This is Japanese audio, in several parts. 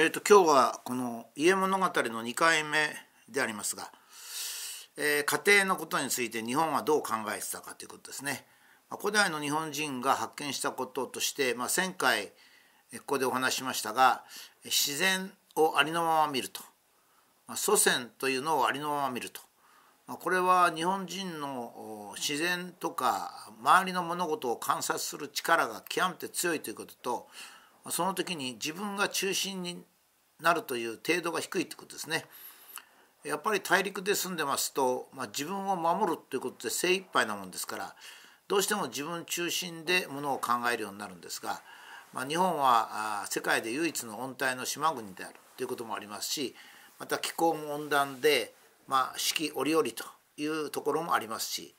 えーと、今日はこの「家物語」の2回目でありますが、えー、家庭のことについて日本はどう考えてたかということですね。古代の日本人が発見したこととして、まあ、1,000回ここでお話しましたが自然をありのまま見ると、まあ、祖先というのをありのまま見ると、まあ、これは日本人の自然とか周りの物事を観察する力が極めて強いということとその時に自分が中心になるという程度が低いということですね。やっぱり大陸で住んでますと、まあ、自分を守るということで精一杯なもんですからどうしても自分中心でものを考えるようになるんですが、まあ、日本は世界で唯一の温帯の島国であるということもありますしまた気候も温暖で、まあ、四季折々というところもありますし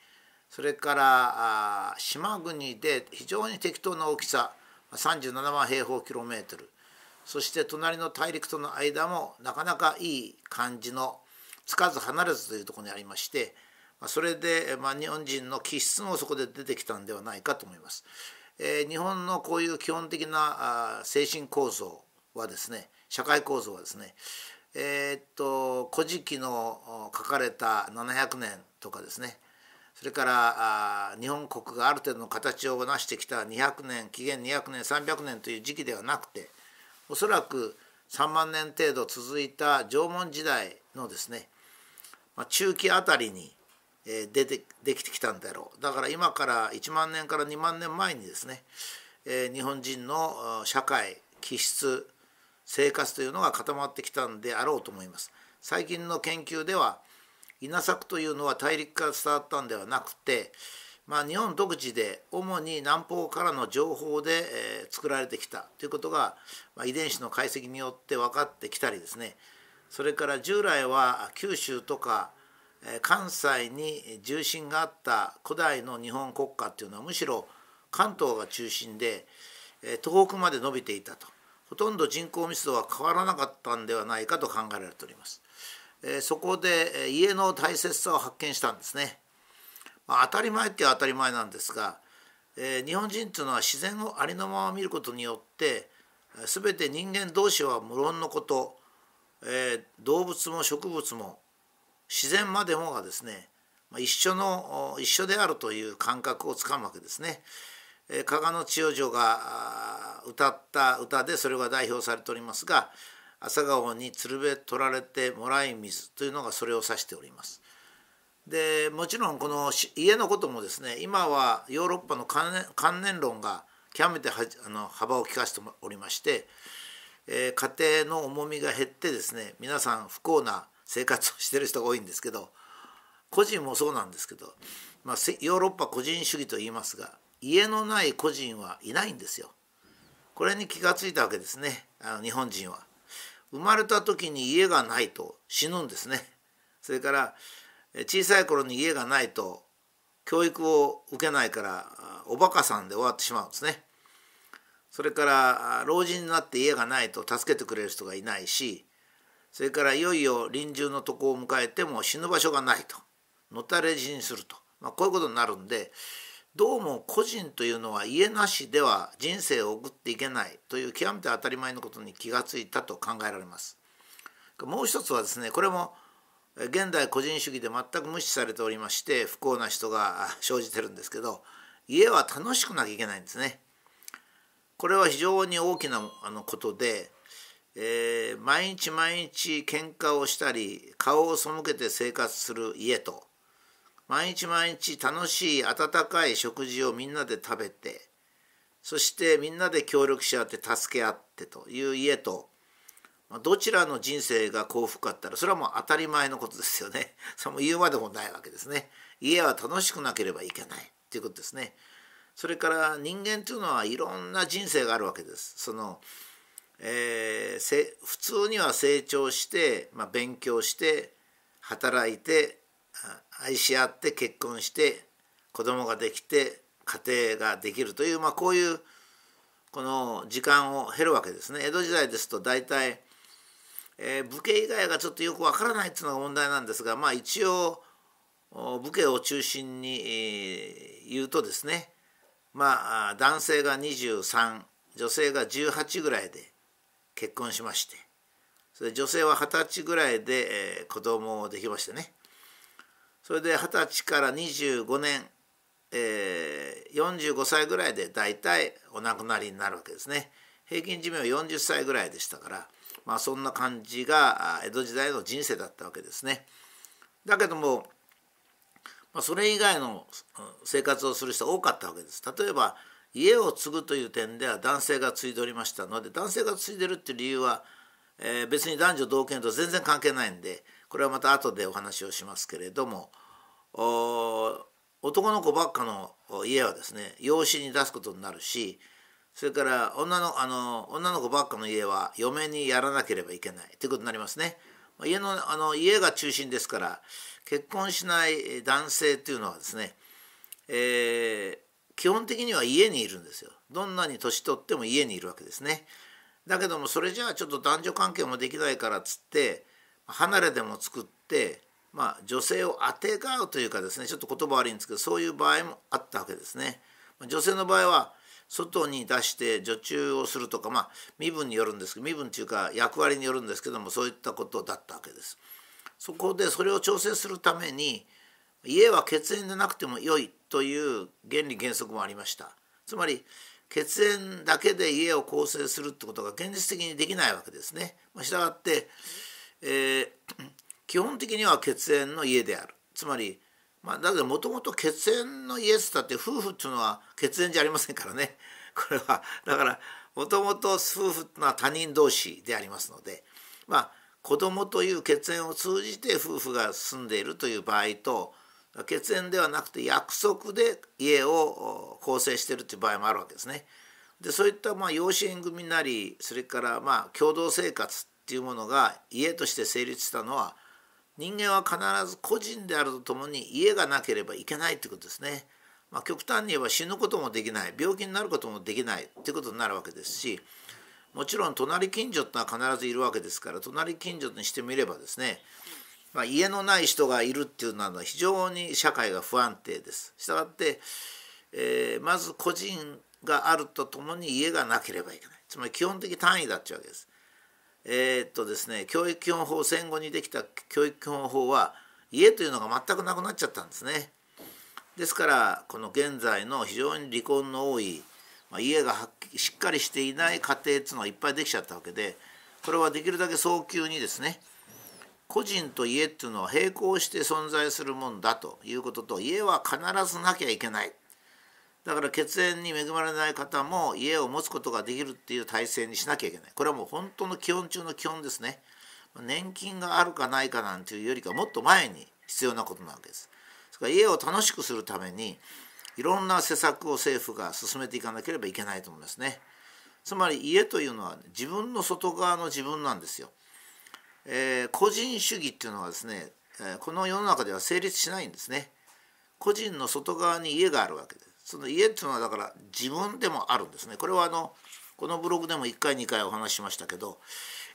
それから島国で非常に適当な大きさ37万平方キロメートルそして隣の大陸との間もなかなかいい感じのつかず離れずというところにありましてそれで、まあ、日本人の気質もそこで出てきたんではないかと思います。えー、日本のこういう基本的なあ精神構造はですね社会構造はですねえー、っと「古事記」の書かれた700年とかですねそれから日本国がある程度の形を成してきた200年紀元200年300年という時期ではなくておそらく3万年程度続いた縄文時代のですね中期あたりに出てできてきたんだろうだから今から1万年から2万年前にですね日本人の社会気質生活というのが固まってきたんであろうと思います。最近の研究では稲作というのは大陸から伝わったんではなくて、まあ、日本独自で主に南方からの情報で、え、作られてきたということが、ま、遺伝子の解析によって分かってきたりですねそれから従来は九州とか、関西に重心があった古代の日本国家っていうのはむしろ関東が中心で、東北まで伸びていたとほとんど人口密度は変わらなかったんではないかと考えられております。そこで家の大切さを発見したんですね。まあ、当たり前って当たり前なんですが、日本人っていうのは自然をありのまま見ることによって全て人間同士は無論のこと、動物も植物も自然までもがですね一緒の一緒であるという感覚をつかむわけですね。加賀の千代女が歌った歌でそれが代表されておりますが朝顔に鶴瓶取られてもらい水というのがそれを指しております。でもちろんこの家のこともですね今はヨーロッパの観念論が極めてあの幅を利かしておりまして、えー、家庭の重みが減ってですね皆さん不幸な生活をしてる人が多いんですけど個人もそうなんですけど、まあ、ヨーロッパ個人主義と言いますが家のない個人はいないんですよ。これに気が付いたわけですねあの日本人は。生まれた時に家がないと死ぬんですね。それから小さい頃に家がないと教育を受けないからおバカさんで終わってしまうんですね。それから老人になって家がないと助けてくれる人がいないしそれからいよいよ臨終のとこを迎えても死ぬ場所がないとのたれ死にすると、まあ、こういうことになるんでどうも個人というのは家なしでは人生を送っていけないという極めて当たり前のことに気がついたと考えられます。もう一つはですねこれも現代個人主義で全く無視されておりまして不幸な人が生じてるんですけど家は楽しくなきゃいけないんですね。これは非常に大きなあのことで、えー、毎日毎日喧嘩をしたり顔を背けて生活する家と毎日毎日楽しい温かい食事をみんなで食べてそしてみんなで協力し合って助け合ってという家とどちらの人生が幸福かったらそれはもう当たり前のことですよね。それも言うまでもないわけですね。家は楽しくなければいけないということですね。それから人間というのはいろんな人生があるわけです。そのえー、普通には成長して、まあ、勉強して働いて愛し合って結婚して子供ができて家庭ができるという、まあ、こういうこの時間を経るわけですね。江戸時代ですと大体、えー、武家以外がちょっとよくわからないっていうのが問題なんですが、まあ、一応武家を中心に、えー、言うとですねまあ男性が23女性が18ぐらいで結婚しましてそれ女性は二十歳ぐらいで、えー、子供をできましてねそれで二十歳から25年、えー、45歳ぐらいで大体お亡くなりになるわけですね。平均寿命は40歳ぐらいでしたからまあそんな感じが江戸時代の人生だったわけですね。だけども、ま、それ以外の生活をする人多かったわけです。例えば家を継ぐという点では男性が継いでおりましたので男性が継いでるっていう理由はえー、別に男女同権と全然関係ないんでこれはまた後でお話をしますけれども男の子ばっかの家はですね養子に出すことになるしそれから女のあの女の子ばっかの家は嫁にやらなければいけないということになりますね。家のあの家が中心ですから結婚しない男性っていうのはですね、えー、基本的には家にいるんですよ。どんなに年取っても家にいるわけですね。だけどもそれじゃあちょっと男女関係もできないからっつって離れでも作ってまあ女性をあてがうというかですねちょっと言葉悪いんですけどそういう場合もあったわけですね。女性の場合は外に出して女中をするとかまあ身分によるんですけど身分というか役割によるんですけどもそういったことだったわけです。そこでそれを調整するために家は血縁でなくても良いという原理原則もありました。つまり血縁だけで家を構成するってことが現実的にできないわけですね。したがって、えー、基本的には血縁の家である。つまり、まあ、だけどもともと血縁の家っつったって夫婦っていうのは血縁じゃありませんからね。これはだからもともと夫婦っていうのは他人同士でありますのでまあ子供という血縁を通じて夫婦が住んでいるという場合と血縁ではなくて約束で家を構成しているという場合もあるわけですね。でそういったまあ養子縁組なりそれからまあ共同生活っていうものが家として成立したのは人間は必ず個人であるとともに家がなければいけないということですね。まあ、極端に言えば死ぬこともできない病気になることもできないということになるわけですしもちろん隣近所ってのは必ずいるわけですから隣近所にしてみればですねまあ、家のない人がいるっていうのは非常に社会が不安定です。したがって、えー、まず個人があるとともに家がなければいけないつまり基本的単位だっていうわけです。えー、っとですね教育基本法戦後にできた教育基本法は家というのが全くなくなっちゃったんですね。ですからこの現在の非常に離婚の多い、まあ、家がしっかりしていない家庭っていうのがいっぱいできちゃったわけでこれはできるだけ早急にですね個人と家っていうのは並行して存在するもんだということと家は必ずなきゃいけないだから血縁に恵まれない方も家を持つことができるっていう体制にしなきゃいけない。これはもう本当の基本中の基本ですね。年金があるかないかなんていうよりかもっと前に必要なことなわけです。それから家を楽しくするためにいろんな施策を政府が進めていかなければいけないと思いますね。つまり家というのは自分の外側の自分なんですよ。えー、個人主義っていうのはですね、えこの世の中では成立しないんですね。個人の外側に家があるわけです。その家っていうのはだから自分でもあるんですね。これはあのこのブログでも1回2回お話ししましたけど、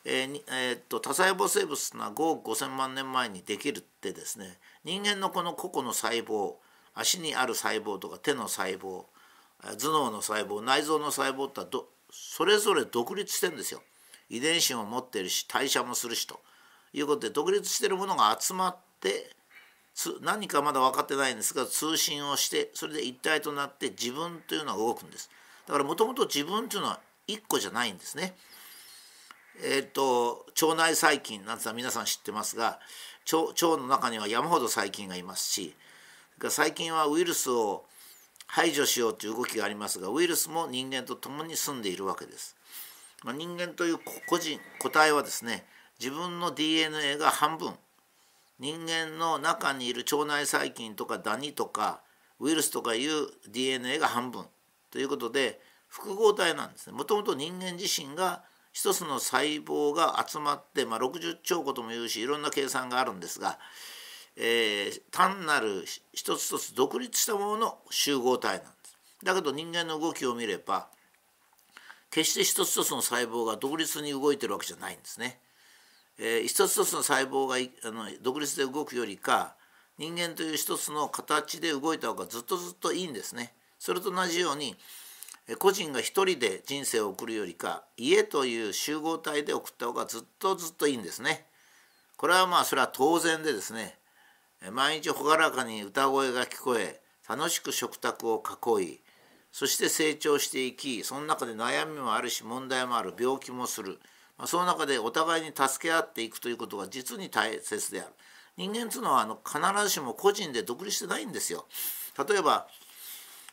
えーえー、っと多細胞生物が5億5,000万年前にできるってですね人間のこの個々の細胞足にある細胞とか手の細胞頭脳の細胞内臓の細胞ってどそれぞれ独立してるんですよ。遺伝子も持ってるし代謝もするしということで独立してるものが集まって何かまだ分かってないんですが通信をしてそれで一体となって自分というのが動くんですだからもともと自分というのは1個じゃないんですね。えーと、腸内細菌なんてのは皆さん知ってますが腸腸の中には山ほど細菌がいますし細菌はウイルスを排除しようという動きがありますがウイルスも人間と共に住んでいるわけです。まあ、人間という個人個体はですね自分の DNA が半分人間の中にいる腸内細菌とかダニとかウイルスとかいう DNA が半分ということで複合体なんですねもともと人間自身が一つの細胞が集まって、まあ、60兆個とも言うしいろんな計算があるんですが、えー、単なる一つ一つ独立したものの集合体なんです。だけど人間の動きを見れば決して一つ一つの細胞が独立に動いてるわけじゃないんですね。えー、一つ一つの細胞があの独立で動くよりか人間という一つの形で動いた方がずっとずっといいんですね。それと同じように、個人が一人で人生を送るよりか家という集合体で送った方がずっとずっといいんですね。これはまあそれは当然でですね毎日朗らかに歌声が聞こえ楽しく食卓を囲いそして成長していきその中で悩みもあるし問題もある病気もする、その中でお互いに助け合っていくということが実に大切である。人間というのはあの必ずしも個人で独立してないんですよ。例えば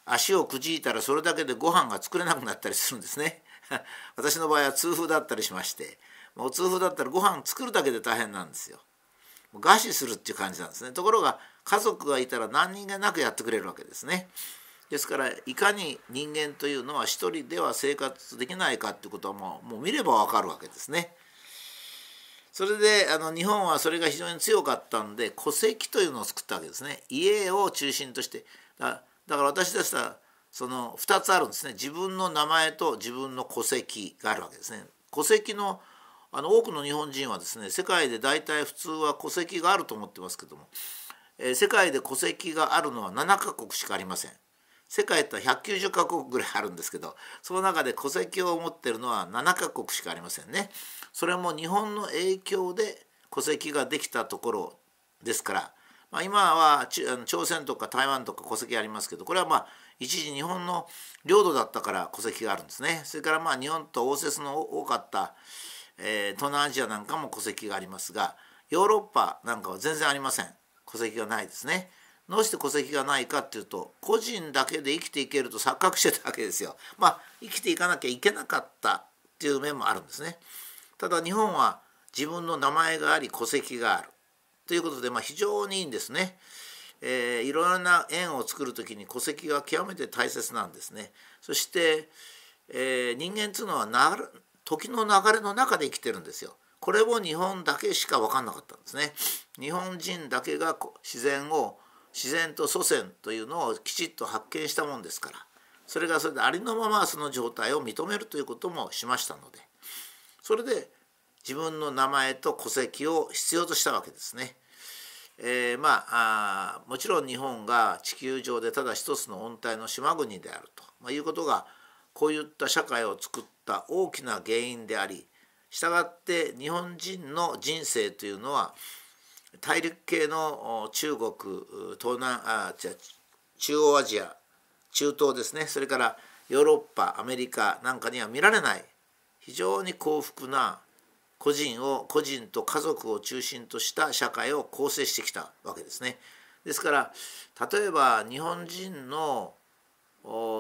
足をくじいたらそれだけでご飯が作れなくなったりするんですね。私の場合は痛風だったりしまして。もう痛風だったらご飯作るだけで大変なんですよ。餓死するっていう感じなんですね。ところが家族がいたら何人がなくやってくれるわけですね。ですからいかに人間というのは一人では生活できないかってことはもうもう見ればわかるわけですね。それであの日本はそれが非常に強かったんで戸籍というのを作ったわけですね。家を中心としてだだから私でしたらその2つあるんですね自分の名前と自分の戸籍があるわけですね。戸籍のあの多くの日本人はですね世界で大体普通は戸籍があると思ってますけども、えー、世界で戸籍があるのは7カ国しかありません。世界って190カ国ぐらいあるんですけどその中で戸籍を持ってるのは7カ国しかありませんね。それも日本の影響で戸籍ができたところですから、まあ、今は朝鮮とか台湾とか戸籍ありますけどこれはまあ一時日本の領土だったから戸籍があるんですね。それからまあ日本と応接の多かった、えー、東南アジアなんかも戸籍がありますがヨーロッパなんかは全然ありません戸籍がないですね。どうして戸籍がないかっていうと個人だけで生きていけると錯覚してたわけですよ。まあ生きていかなきゃいけなかったっていう面もあるんですね。ただ日本は自分の名前があり戸籍があるということで、まあ、非常にいいんですね。えー、いろいろな縁を作る時に戸籍が極めて大切なんですね。そして、えー、人間っていうのはな時の流れの中で生きてるんですよ。これを日本だけしか分かんなかったんですね。日本人だけが自然を自然と祖先というのをきちっと発見したもんですからそれがそれでありのままその状態を認めるということもしましたのでそれで自分の名前と戸籍を必要としたわけですね。えー、まあもちろん日本が地球上でただ一つの温帯の島国であると、まあ、いうことがこういった社会を作った大きな原因でありしたがって日本人の人生というのは大陸系の中国東南あじゃ中央アジア中東ですねそれからヨーロッパアメリカなんかには見られない非常に幸福な個人を個人と家族を中心とした社会を構成してきたわけですね。ですから例えば日本人の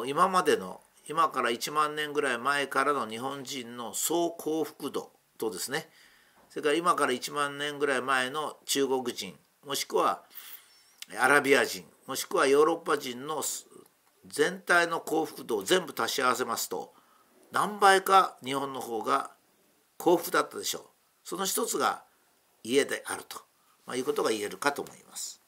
今までの今から1万年ぐらい前からの日本人の総幸福度とですねそれから今から1万年ぐらい前の中国人もしくはアラビア人もしくはヨーロッパ人の全体の幸福度を全部足し合わせますと何倍か日本の方が幸福だったでしょうその一つが家であると、まあ、いうことが言えるかと思います。